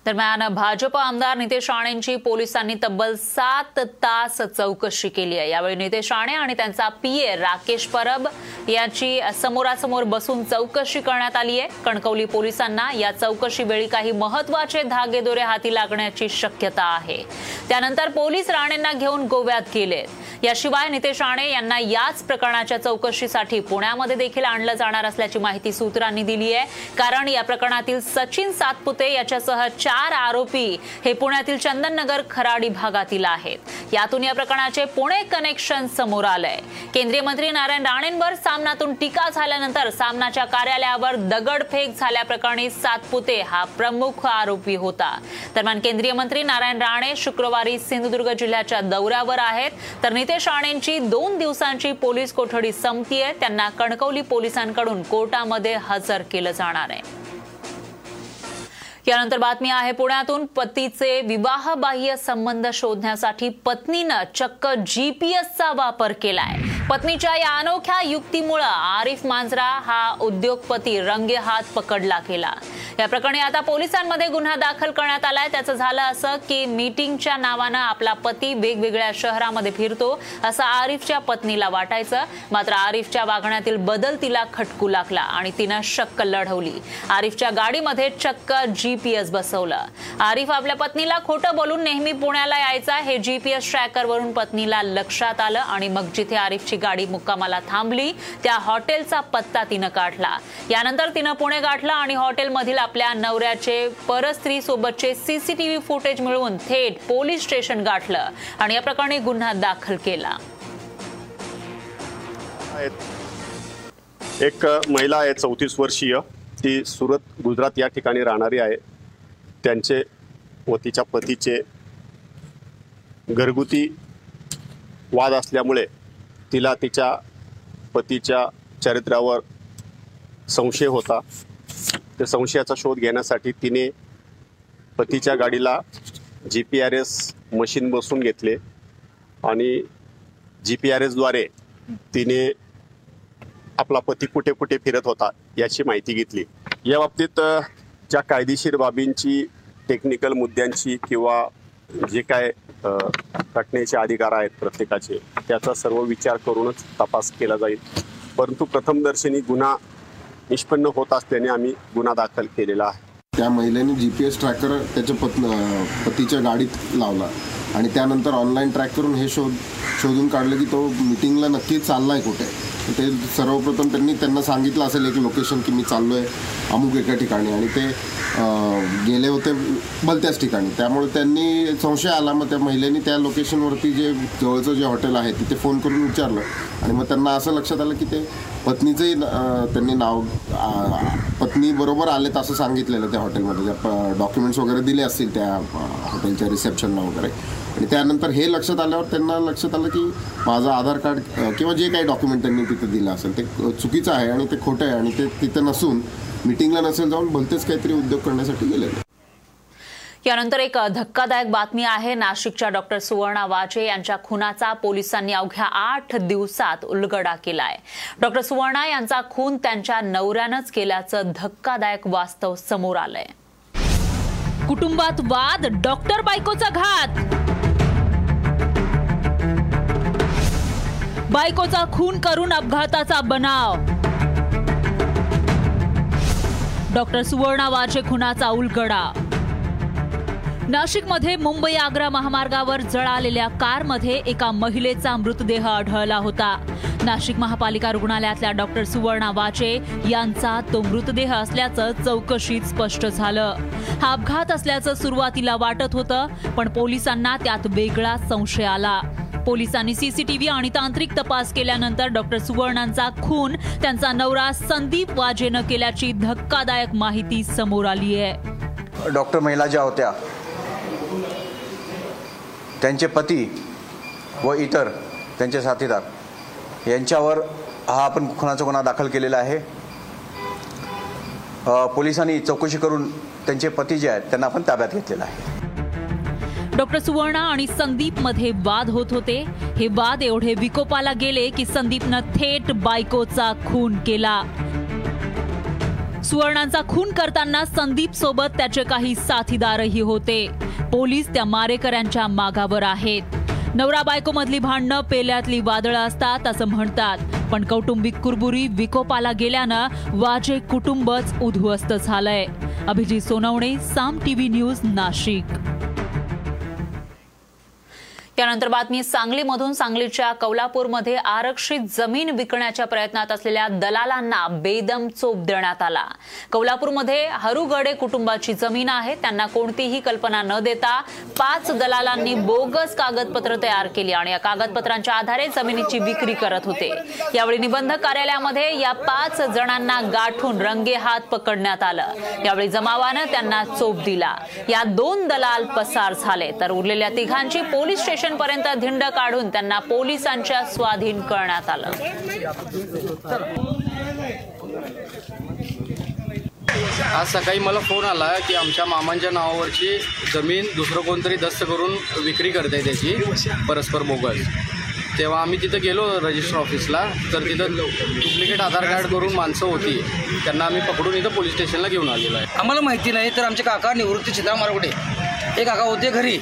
दरम्यान भाजप आमदार नितेश राणेंची पोलिसांनी तब्बल सात तास चौकशी केली आहे. यावेळी नितेश राणे आणि त्यांचा पीए राकेश परब यांची समोरासमोर बसून चौकशी करण्यात आली आहे. कणकवली पोलिसांना या चौकशी वेळी काही महत्त्वाचे धागेदोरे हाती लागण्याची शक्यता आहे. त्यानंतर पोलीस राणेंना घेऊन गोव्यात गेले. याशिवाय नितेश राणे यांना याच प्रकरणाच्या चौकशीसाठी पुण्यामध्ये देखील आणलं जाणार असल्याची माहिती सूत्रांनी दिली आहे. कारण या प्रकरणातील सचिन सातपुते याच्यासह चार आरोपी हे पुण्यातील चंदननगर खराडी भागातील आहेत. यातून या प्रकरणाचे पुणे कनेक्शन समोर आलंय. केंद्रीय मंत्री नारायण राणेंवर सामनातून टीका झाल्यानंतर सामनाच्या कार्यालयावर दगडफेक झाल्याप्रकरणी सातपुते हा प्रमुख आरोपी होता. दरम्यान केंद्रीय मंत्री नारायण राणे शुक्रवारी सिंधुदुर्ग जिल्ह्याच्या दौऱ्यावर आहेत. तर नितेश राणेंची दोन दिवसांची पोलीस कोठडी संपतीये. त्यांना कणकवली पोलिसांकडून कोर्टामध्ये हजर केलं जाणार आहे. यानंतर बातमी आहे पुण्यातून पतीचे विवाहबाह्य संबंध शोधण्यासाठी पत्नीनं चक्क जीपीएसचा वापर केलाय. पत्नीच्या या अनोख्या युक्तीमुळं आरिफ मांजरा हा उद्योगपती रंगेहात पकडला गेला. या प्रकरणी आता पोलिसांमध्ये गुन्हा दाखल करण्यात आलाय. त्याचं झालं असं की मीटिंगच्या नावानं आपला पती वेगवेगळ्या शहरामध्ये फिरतो असं आरिफच्या पत्नीला वाटायचं. मात्र आरिफच्या वागण्यातील बदल तिला खटकू लागला आणि तिनं शक्क लढवली. आरिफच्या गाडीमध्ये चक्क जीपीएस बसवलं. आरिफ आपल्या पत्नीला खोटं बोलून नेहमी पुण्याला यायचा. हे जीपीएस ट्रॅकरवरून पत्नीला लक्षात आलं आणि मग जिथे आरिफची गाडी मुक्कामाला थांबली. त्या हॉटेलचा पत्ता तिनं काढला. यानंतर तिनं पुणे गाठला आणि हॉटेलमधील आपल्या नवऱ्याचे परस्त्री सोबतचे सीसीटीव्ही फुटेज मिळवून थेट पोलीस स्टेशन गाठलं आणि या प्रकरणी गुन्हा दाखल केला. एक महिला आहे चौतीस वर्षीय. ती सुरत गुजरात या ठिकाणी राहणारी आहे. त्यांचे व तिच्या पतीचे घरगुती वाद असल्यामुळे तिला तिच्या पतीच्या चरित्रावर संशय होता. त्या संशयाचा शोध घेण्यासाठी तिने पतीच्या गाडीला G P R S machine बसून घेतले आणि जी पी आर एसद्वारे तिने आपला पती कुठे कुठे फिरत होता याची माहिती घेतली. या बाबतीत ज्या कायदेशीर बाबींची टेक्निकल मुद्द्यांची किंवा जे काय अ, अधिकार आहेत प्रत्येकाचे त्याचा सर्व विचार करूनच तपास केला जाईल. परंतु प्रथमदर्शनी गुन्हा निष्पन्न होत असल्याने आम्ही गुन्हा दाखल केलेला आहे. त्या महिलेने जी पी एस ट्रॅकर त्याच्या पत् पतीच्या गाडीत लावला आणि त्यानंतर ऑनलाईन ट्रॅक करून हे शोध शोधून काढलं की तो मिटिंगला नक्की चालला आहे कुठे. ते सर्वप्रथम त्यांनी त्यांना सांगितलं असेल एक लोकेशन की मी चाललो आहे अमुक एका ठिकाणी. आणि ते गेले होते भलत्याच ठिकाणी. त्यामुळे त्यांनी संशय आला. मग त्या महिलेने त्या लोकेशनवरती जे जवळचं जे हॉटेल आहे तिथे फोन करून विचारलं. आणि मग त्यांना असं लक्षात आलं की ते पत्नीचंही त्यांनी नाव पत्नीबरोबर आले तर आलेत असं सांगितलेलं त्या हॉटेलमध्ये ज्या डॉक्युमेंट्स वगैरे दिले असतील त्या हॉटेलच्या रिसेप्शनला वगैरे. आणि त्यानंतर हे लक्षात आल्यावर त्यांना लक्षात आलं की माझं आधार कार्ड किंवा जे काही डॉक्युमेंट त्यांनी तिथं दिलं असेल ते चुकीचं आहे आणि ते खोटं आहे आणि ते तिथं नसून मिटिंगला नसेल जाऊन भलतेच काहीतरी उद्योग करण्यासाठी गेलेले. यानंतर एक धक्कादायक बातमी आहे. नाशिकच्या डॉक्टर सुवर्णा वाजे यांच्या खुनाचा पोलिसांनी अवघ्या आठ दिवसात उलगडा केलाय. डॉक्टर सुवर्णा यांचा खून त्यांच्या नवऱ्यानंच केल्याचं धक्कादायक वास्तव समोर आलंय. कुटुंबात वाद डॉक्टर बायकोचा घात. बायकोचा खून करून अपघाताचा बनाव. डॉक्टर सुवर्णा वाजे खुनाचा उलगडा. नाशिकमध्ये मुंबई आग्रा महामार्गावर जळालेल्या कारमध्ये एका महिलेचा मृतदेह आढळला होता. नाशिक महापालिका रुग्णालयातल्या डॉक्टर सुवर्णा वाचे यांचा तो मृतदेह असल्याचं चौकशीत स्पष्ट झालं. हा अपघात असल्याचं सुरुवातीला वाटत होतं पण पोलिसांना त्यात वेगळा संशय आला. पोलिसांनी सीसीटीव्ही आणि तांत्रिक तपास केल्यानंतर डॉक्टर सुवर्णांचा खून त्यांचा नवरा संदीप वाजेनं केल्याची धक्कादायक माहिती समोर आली आहे. डॉक्टर महिला ज्या होत्या त्यांचे पती व इतर त्यांचे साथीदार यांच्यावर हा आपण खुनाचा गुन्हा दाखल केलेला आहे. पोलिसांनी चौकशी करून त्यांचे पती जे आहेत त्यांना आपण ताब्यात घेतलेलं आहे. डॉक्टर सुवर्णा आणि संदीपमध्ये वाद होत होते. हे वाद एवढे विकोपाला गेले की संदीपनं थेट बायकोचा खून केला. सुवर्णांचा खून करताना संदीप सोबत त्याचे काही साथीदारही होते. पोलीस त्या मारेकऱ्यांच्या मागावर आहेत. नवरा बायको मधली भांडणं पेल्यातली वादळं असतात असं म्हणतात. पण कौटुंबिक कुरबुरी विकोपाला गेल्यानं वाजे कुटुंबच उद्ध्वस्त झालंय. Abhijit Sonawane Saam TV news Nashik. त्यानंतर बातमी सांगलीमधून सांगलीच्या कौलापूरमध्ये आरक्षित जमीन विकण्याच्या प्रयत्नात असलेल्या दलालांना बेदम चोप देण्यात आला. कौलापूरमध्ये हरुगडे कुटुंबाची जमीन आहे त्यांना कोणतीही कल्पना न देता पाच दलालांनी बोगस कागदपत्र तयार केली आणि या कागदपत्रांच्या आधारे जमिनीची विक्री करत होते. यावेळी निबंधक कार्यालयामध्ये या पाच जणांना गाठून रंगेहात पकडण्यात आलं. यावेळी जमावानं त्यांना चोप दिला. या दोन दलाल पसार झाले. तर उरलेल्या तिघांची पोलीस स्टेशन पर्यंत धिंड काढून त्यांना पोलिसांच्या स्वाधीन करण्यात आलं. आज सकाळी मला फोन आला की आमच्या मामांच्या नावावरची जमीन दुसरं कोणतरी दस्त करून विक्री करते त्याची परस्पर बोगस तेव्हा आम्ही तिथं गेलो रजिस्टर ऑफिसला तर तिथं डुप्लिकेट आधार कार्ड करून माणसं होती. त्यांना आम्ही पकडून इथं पोलीस स्टेशनला घेऊन आलेलो आहे. आम्हाला माहिती नाही तर आमचे काका निवृत्ती चिता मारगुडे हे काका होते घरी.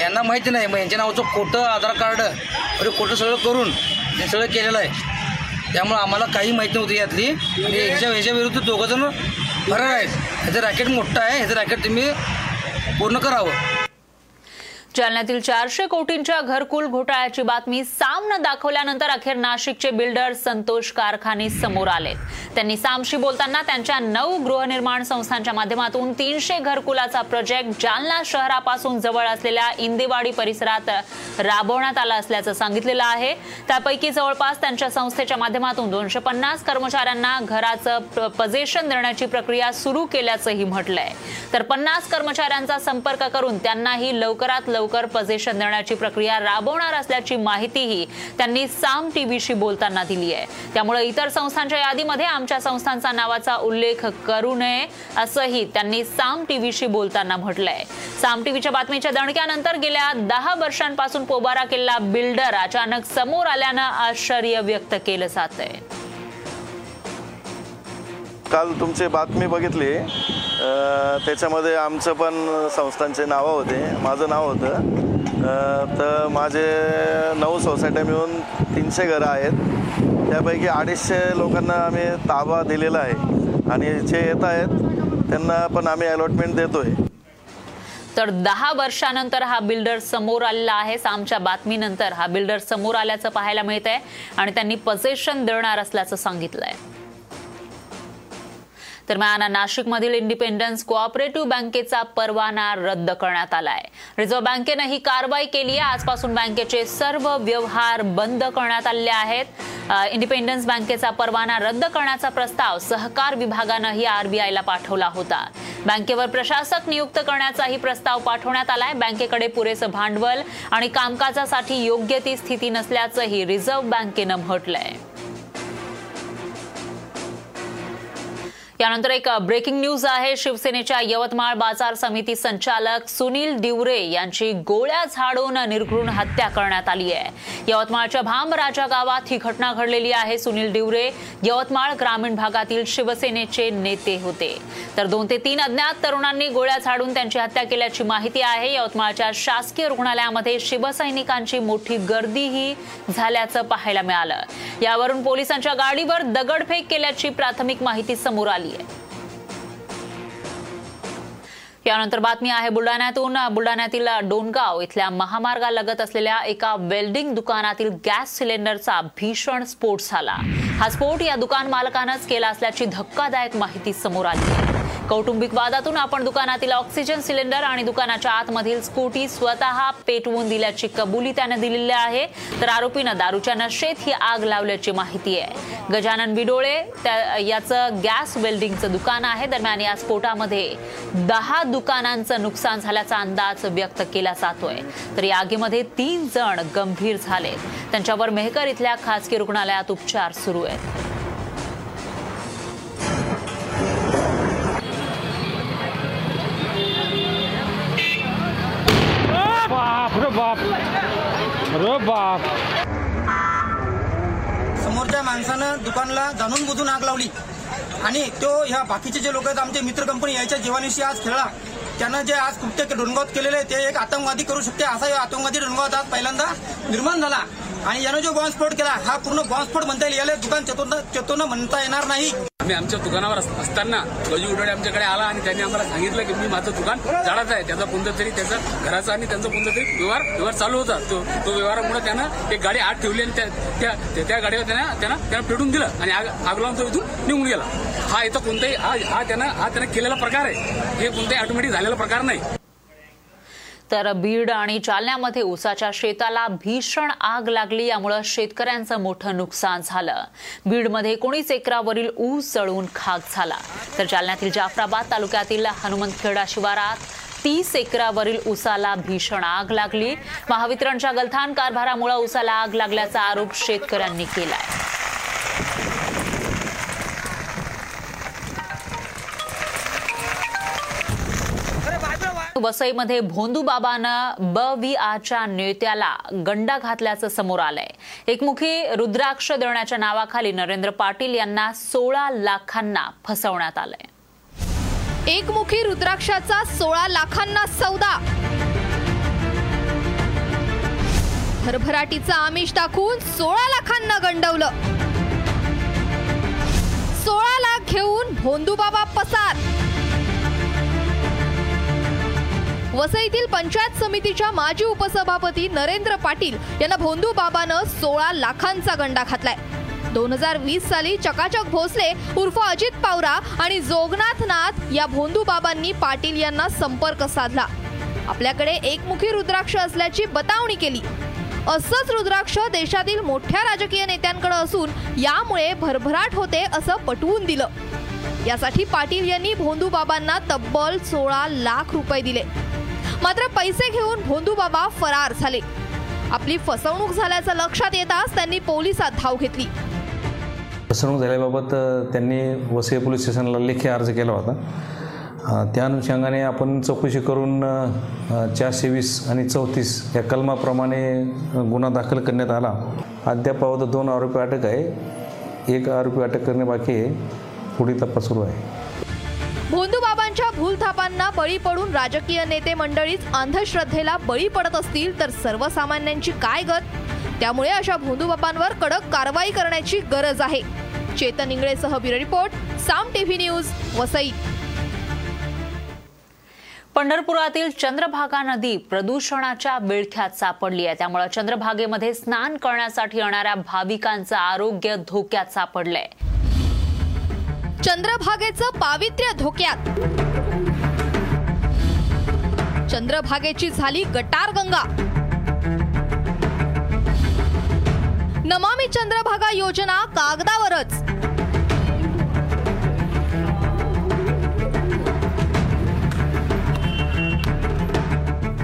यांना माहिती नाही मग यांच्या नावाचं खोटं आधार कार्ड अरे खोटं सगळं करून हे सगळं केलेलं आहे. त्यामुळं आम्हाला काही माहिती नव्हती यातली. आणि ह्याच्या ह्याच्या विरुद्ध दोघंजण फरार आहेत. ह्याचं रॅकेट मोठं आहे. ह्याचं रॅकेट तुम्ही पूर्ण करावं. जालन्यातील चारशे कोटींच्या घरकुल घोटाळ्याची बातमी सामनं दाखवल्यानंतर अखेर नाशिकचे बिल्डर संतोष कारखाने समोर आले त्यांनी सामशी बोलताना त्यांच्या नऊ गृहनिर्माण संस्थांच्या माध्यमातून तीनशे घरकुलाचा प्रोजेक्ट जालना शहरापासून जवळ असलेल्या इंदेवाडी परिसरात राबवण्यात आला असल्याचं सांगितलेलं आहे. त्यापैकी जवळपास त्यांच्या संस्थेच्या माध्यमातून दोनशे पन्नास कर्मचाऱ्यांना घराचं पजेशन देण्याची प्रक्रिया सुरू केल्याचंही म्हटलंय. तर पन्नास कर्मचाऱ्यांचा संपर्क करून त्यांनाही लवकरात लवकर पजेशन देण्याची प्रक्रिया राबवणार असल्याची माहितीही त्यांनी साम टीव्हीशी बोलताना दिली आहे. त्यामुळे इतर संस्थांच्या यादीमध्ये आमच्या संस्थांचा नावाचा उल्लेख करू नये असंही त्यांनी साम टीव्हीशी बोलताना म्हटलंय. साम टीव्हीच्या बातमीच्या दणक्यानंतर गेल्या दहा वर्षांपासून पोबारा केलेला बिल्डर अचानक समोर आल्यानं आश्चर्य व्यक्त केलं जात आहे काल तुमची बातमी बघितली. त्याच्यामध्ये आमचं पण संस्थांचे नावं होते. माझं नाव होतं. तर माझे नऊ सोसायट्या मिळून तीनशे घरं आहेत. त्यापैकी अडीचशे लोकांना आम्ही ताबा दिलेला आहे. आणि जे येत आहेत त्यांना पण आम्ही अलॉटमेंट देतोय. तर दहा वर्षानंतर हा बिल्डर समोर आलेला आहे सामच्या बातमीनंतर हा बिल्डर समोर आल्याचं पाहायला मिळत आहे आणि त्यांनी पजेशन देणार असल्याचं सांगितलं आहे दरम्यान नाशिकमधील इंडिपेंडन्स कोऑपरेटिव्ह बँकेचा परवाना रद्द करण्यात आलाय. रिझर्व्ह बँकेनं ही कारवाई केली आहे. आजपासून बँकेचे सर्व व्यवहार बंद करण्यात आले आहेत. इंडिपेंडन्स बँकेचा परवाना रद्द करण्याचा प्रस्ताव सहकार विभागानंही आरबीआयला पाठवला होता. बँकेवर प्रशासक नियुक्त करण्याचाही प्रस्ताव पाठवण्यात आलाय. बँकेकडे पुरेसं भांडवल आणि कामकाजासाठी योग्य ती स्थिती नसल्याचंही रिझर्व्ह बँकेनं म्हटलंय. यानंतर एक ब्रेकिंग न्यूज आहे. शिवसेनेच्या यवतमाळ बाजार समिती संचालक सुनील दिवरे यांची गोळ्या झाडून निर्घृण हत्या करण्यात आली आहे. यवतमाळच्या भामराजा गावात ही घटना घडलेली आहे. सुनील दिवरे यवतमाळ ग्रामीण भागातील शिवसेनेचे नेते होते. तर दोन ते तीन अज्ञात तरुणांनी गोळ्या झाडून त्यांची हत्या केल्याची माहिती आहे. यवतमाळच्या शासकीय रुग्णालयामध्ये शिवसैनिकांची मोठी गर्दीही झाल्याचं पाहायला मिळालं. यावरून पोलिसांच्या गाडीवर दगडफेक केल्याची प्राथमिक माहिती समोर आली. आहे यानंतर बातमी आहे बुलढाण्यातून. बुलढाण्यातील डोणगाव इथल्या महामार्गालगत असलेल्या एका वेल्डिंग दुकानातील गॅस सिलेंडरचा भीषण स्फोट झाला. हा स्फोट या दुकान मालकानंच केला असल्याची धक्कादायक माहिती समोर आली. आहे कौटुंबिक वादातून आपण दुकानातील ऑक्सिजन सिलेंडर आणि दुकानाच्या आतमधील स्कूटी स्वतः पेटवून दिल्याची कबुली त्याने दिलेली आहे. तर आरोपीनं दारूच्या नशेत ही आग लावल्याची माहिती आहे. गजानन बिडोळे त्या- याचं गॅस वेल्डिंगचं दुकान आहे. दरम्यान या स्फोटामध्ये दहा दुकानांचं नुकसान झाल्याचा अंदाज व्यक्त केला जातोय. तर या आगीमध्ये तीन जण गंभीर झाले त्यांच्यावर मेहकर इथल्या खासगी रुग्णालयात उपचार सुरू आहेत बाप रे बाप. रे बाप. समोरच्या माणसानं दुकानला जाणून बुजून आग लावली. आणि तो ह्या बाकीचे जे लोक आहेत आमचे मित्र कंपनी याच्या जीवानिशी आज खेळला. त्यानं जे आज कृत्य डोनगावात केलेले आहे ते एक आतंकवादी करू शकते असा आतंकवादी डोनगावात आज पहिल्यांदा निर्माण झाला. आणि यानं जो बॉम्बस्फोट केला हा पूर्ण बॉम्बस्फोट म्हणता येईल. याला दुकान चतुर्थ चतुर्न म्हणता येणार नाही. आम्ही आमच्या दुकानावर असताना गजू उडवडे आमच्याकडे आला आणि त्यांनी आम्हाला सांगितलं की मी माझं दुकान जाळाचं आहे. त्याचा कोणतं तरी त्याचा घराचा आणि त्यांचा कोणता तरी व्यवहार व्यवहार चालू होता. तो तो व्यवहारामुळे त्यानं एक गाडी आत ठेवली आणि त्या त्या- त्या- गाडीवर त्यानं त्यानं त्यानं पेटून दिलं आणि आग आग लावून तो इथून निघून गेला. हा इथं कोणताही हा हा त्यानं हा त्यानं केलेला प्रकार आहे. हे कोणताही ऑटोमॅटिक झालेला प्रकार नाही. तर बीड आणि जालन्यामध्ये ऊसाच्या शेताला भीषण आग लागली यामुळे शेतकऱ्यांचं मोठं नुकसान झालं. बीडमध्ये एकोणीस एकरावरील ऊस जळून खाक झाला. तर जालन्यातील जाफराबाद तालुक्यातील हनुमंतखेडा शिवारात तीस एकरावरील उसाला भीषण आग लागली. महावितरणच्या गलथान कारभारामुळे उसाला आग लागल्याचा आरोप शेतकऱ्यांनी केलाय. वसईमध्ये भोंदूबाबानं ब व्ही आरच्या नेत्याला गंडा घातल्याचं समोर आलंय. एकमुखी रुद्राक्ष देण्याच्या नावाखाली नरेंद्र पाटील यांना सोळा लाखांना फसवण्यात आलंय. एकमुखी रुद्राक्षाचा सोळा लाखांना सौदा. भरभराटीचं आमिष दाखवून सोळा लाखांना गंडवलं. सोळा लाख घेऊन भोंदूबाबा पसार. वसईतील पंचायत समितीच्या माजी उपसभापती नरेंद्र पाटील यांना भोंदू बाबानं सोळा लाखांचा गंडा घातलाय. दोन हजार वीस साली चकाचक भोसले उर्फ अजित पावरा आणि जोगनाथ नाथ या भोंदू बाबांनी पाटील यांना संपर्क साधला. आपल्याकडे एकमुखी रुद्राक्ष असल्याची बतावणी केली. असंच रुद्राक्ष देशातील मोठ्या राजकीय नेत्यांकडे असून यामुळे भरभराट होते असं पटवून दिलं. यासाठी पाटील यांनी भोंदू बाबांना तब्बल सोळा लाख रुपये दिले. मात्र पैसे घेऊन भोंदू बाबा फरार झाले. आपली फसवणूक झाल्याचं लक्षात येताच त्यांनी पोलिसात धाव घेतली. फसवणूक झाल्याबाबत त्यांनी वसई पोलीस स्टेशनला लेखी अर्ज केला होता. त्या अनुषंगाने आपण चौकशी करून चारशे वीस आणि चौतीस या कलमाप्रमाणे गुन्हा दाखल करण्यात आला. अद्यापावत दोन आरोपी अटक आहे. एक आरोपी अटक करणे बाकी आहे. पुढील तपास सुरू आहे. भोंदूबाबांच्या भूलथापांना बळी पडून राजकीय नेते मंडळीच अंधश्रद्धेला बळी पडत असतील तर सर्वसामान्यांची काय गत? त्यामुळे अशा भोंदूबाबांवर कडक कारवाई करण्याची गरज आहे. Chetan इंगळेसह bureau report Saam TV news Vasai. पंढरपुरातील Chandrabhaga नदी प्रदूषणाच्या विळख्यात सापडली आहे. त्यामुळे चंद्रभागेमध्ये स्नान करण्यासाठी येणाऱ्या भाविकांचं आरोग्य धोक्यात सापडलंय. चंद्रभागेचं पावित्र्य धोक्यात. चंद्रभागेची झाली गटार गंगा नमामी चंद्रभागा योजना कागदावरच.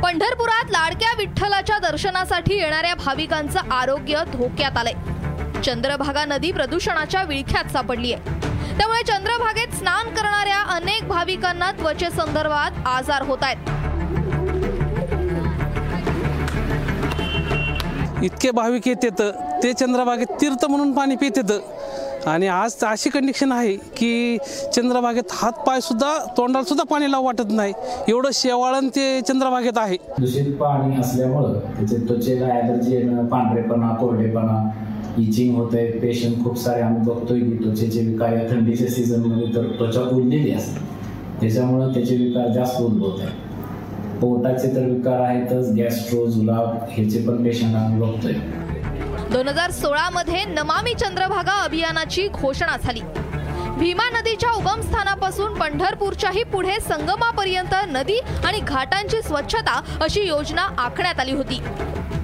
पंढरपुरात लाडक्या विठ्ठलाच्या दर्शनासाठी येणाऱ्या भाविकांचं आरोग्य धोक्यात आलंय. चंद्रभागा नदी प्रदूषणाच्या विळख्यात सापडली आहे त्यामुळे चंद्रभागेत स्नान करणाऱ्या अनेक भाविकांना त्वचेसंदर्भात आजार होत आहेत. इतके भाविक येतात ते चंद्रभागेत तीर्थ म्हणून पाणी पित येतं आणि आज तर अशी कंडिशन आहे की चंद्रभागेत हात पाय सुद्धा तोंडाला सुद्धा पाणी लावू वाटत नाही. एवढं शेवाळण ते चंद्रभागेत आहे. दूषित पाणी असल्यामुळं त्याचे त्वचेला ॲलर्जी येणं पांढरेपणा कोरडेपणा इचिंग होत आहे पेशंट खूप सारे आम्ही बघतोय की त्वचेचे विकार या थंडीच्या सीझनमध्ये तर त्वचा उडलेली असते. त्याच्यामुळं त्याचे विकार जास्त उद्भवत आहे. पोटाचे तर विकार आहेतच गॅस्ट्रो जुलाब ह्याचे पण पेशंट आम्ही बघतोय. दोन हजार सोळा मध्ये नमामी चंद्रभागा अभियानाची घोषणा झाली. भीमा नदीच्या उगमस्थानापासून पंढरपूरच्याही पुढे संगमापर्यंत नदी आणि घाटांची स्वच्छता अशी योजना आखण्यात आली होती.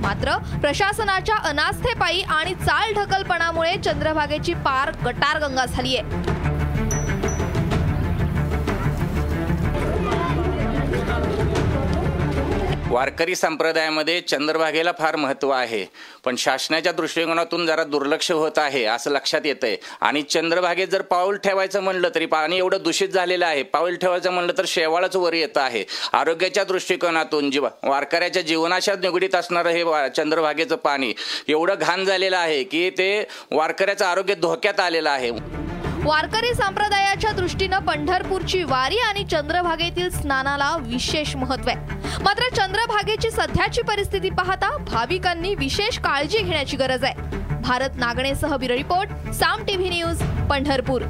मात्र प्रशासनाच्या अनास्थेपायी आणि चाल ढकलपणामुळे चंद्रभागेची पार गटारगंगा झाली आहे वारकरी संप्रदायामध्ये चंद्रभागेला फार महत्त्व आहे. पण शासनाच्या दृष्टिकोनातून जरा दुर्लक्ष होत आहे असं लक्षात येत आहे आणि चंद्रभागेत जर पाऊल ठेवायचं म्हणलं तरी पाणी एवढं दूषित झालेलं आहे. पाऊल ठेवायचं म्हणलं तर शेवाळच वर येतं आहे. आरोग्याच्या दृष्टिकोनातून जीव वारकऱ्याच्या जीवनाच्या निगडीत असणारं हे वा- चंद्रभागेचं पाणी एवढं घाण झालेलं आहे की ते वारकऱ्याचं आरोग्य धोक्यात आलेलं आहे. वारकरी संप्रदायाच्या दृष्टीनं पंढरपूरची वारी आणि चंद्रभागेतील स्नानाला विशेष महत्त्व आहे. मात्र चंद्रभागेची सध्याची परिस्थिती पाहता भाविकांनी विशेष काळजी घेण्याची गरज आहे. Bharat नागणेसह bureau report Saam TV news Pandharpur.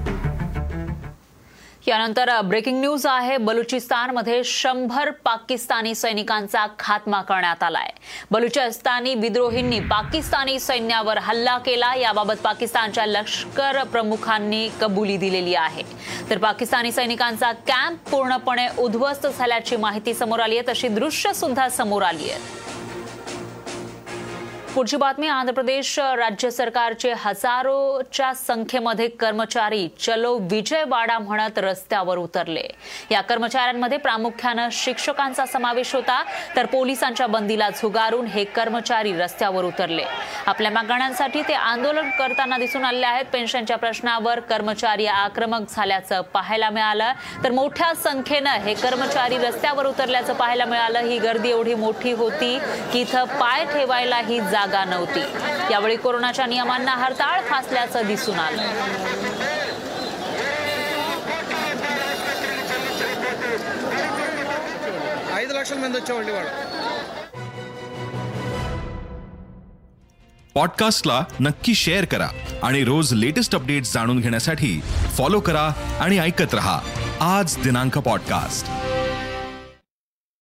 यानंतर ब्रेकिंग न्यूज आहे. बलुचिस्तानमध्ये शंभर पाकिस्तानी सैनिकांचा खात्मा करण्यात आलाय. बलुचिस्तानी विद्रोहींनी पाकिस्तानी सैन्यावर हल्ला केला. याबाबत पाकिस्तानच्या लष्कर प्रमुखांनी कबुली दिलेली आहे. तर पाकिस्तानी सैनिकांचा कॅम्प पूर्णपणे उद्ध्वस्त झाल्याची माहिती समोर आली आहे. तशी दृश्य सुद्धा समोर आली आहेत पुढची बातमी आंध्र प्रदेश राज्य सरकारचे हजारोच्या संख्येमध्ये कर्मचारी चलो विजयवाडा म्हणत रस्त्यावर उतरले. या कर्मचाऱ्यांमध्ये प्रामुख्यानं शिक्षकांचा समावेश होता तर पोलिसांच्या बंदीला झुगारून हे कर्मचारी रस्त्यावर उतरले. आपल्या मागण्यांसाठी ते आंदोलन करताना दिसून आले आहेत. पेन्शनच्या प्रश्नावर कर्मचारी आक्रमक झाल्याचं पाहायला मिळालं. तर मोठ्या संख्येनं हे कर्मचारी रस्त्यावर उतरल्याचं पाहायला मिळालं. ही गर्दी एवढी मोठी होती की इथं पाय ठेवायलाही जागा जागा नव्हती. यावेळी कोरोनाच्या नियमांना हरताळ फासल्याचं दिसून आलं. पॉडकास्टला नक्की शेअर करा आणि रोज लेटेस्ट अपडेट जाणून घेण्यासाठी फॉलो करा आणि ऐकत रहा. आज दिनांक पॉडकास्ट.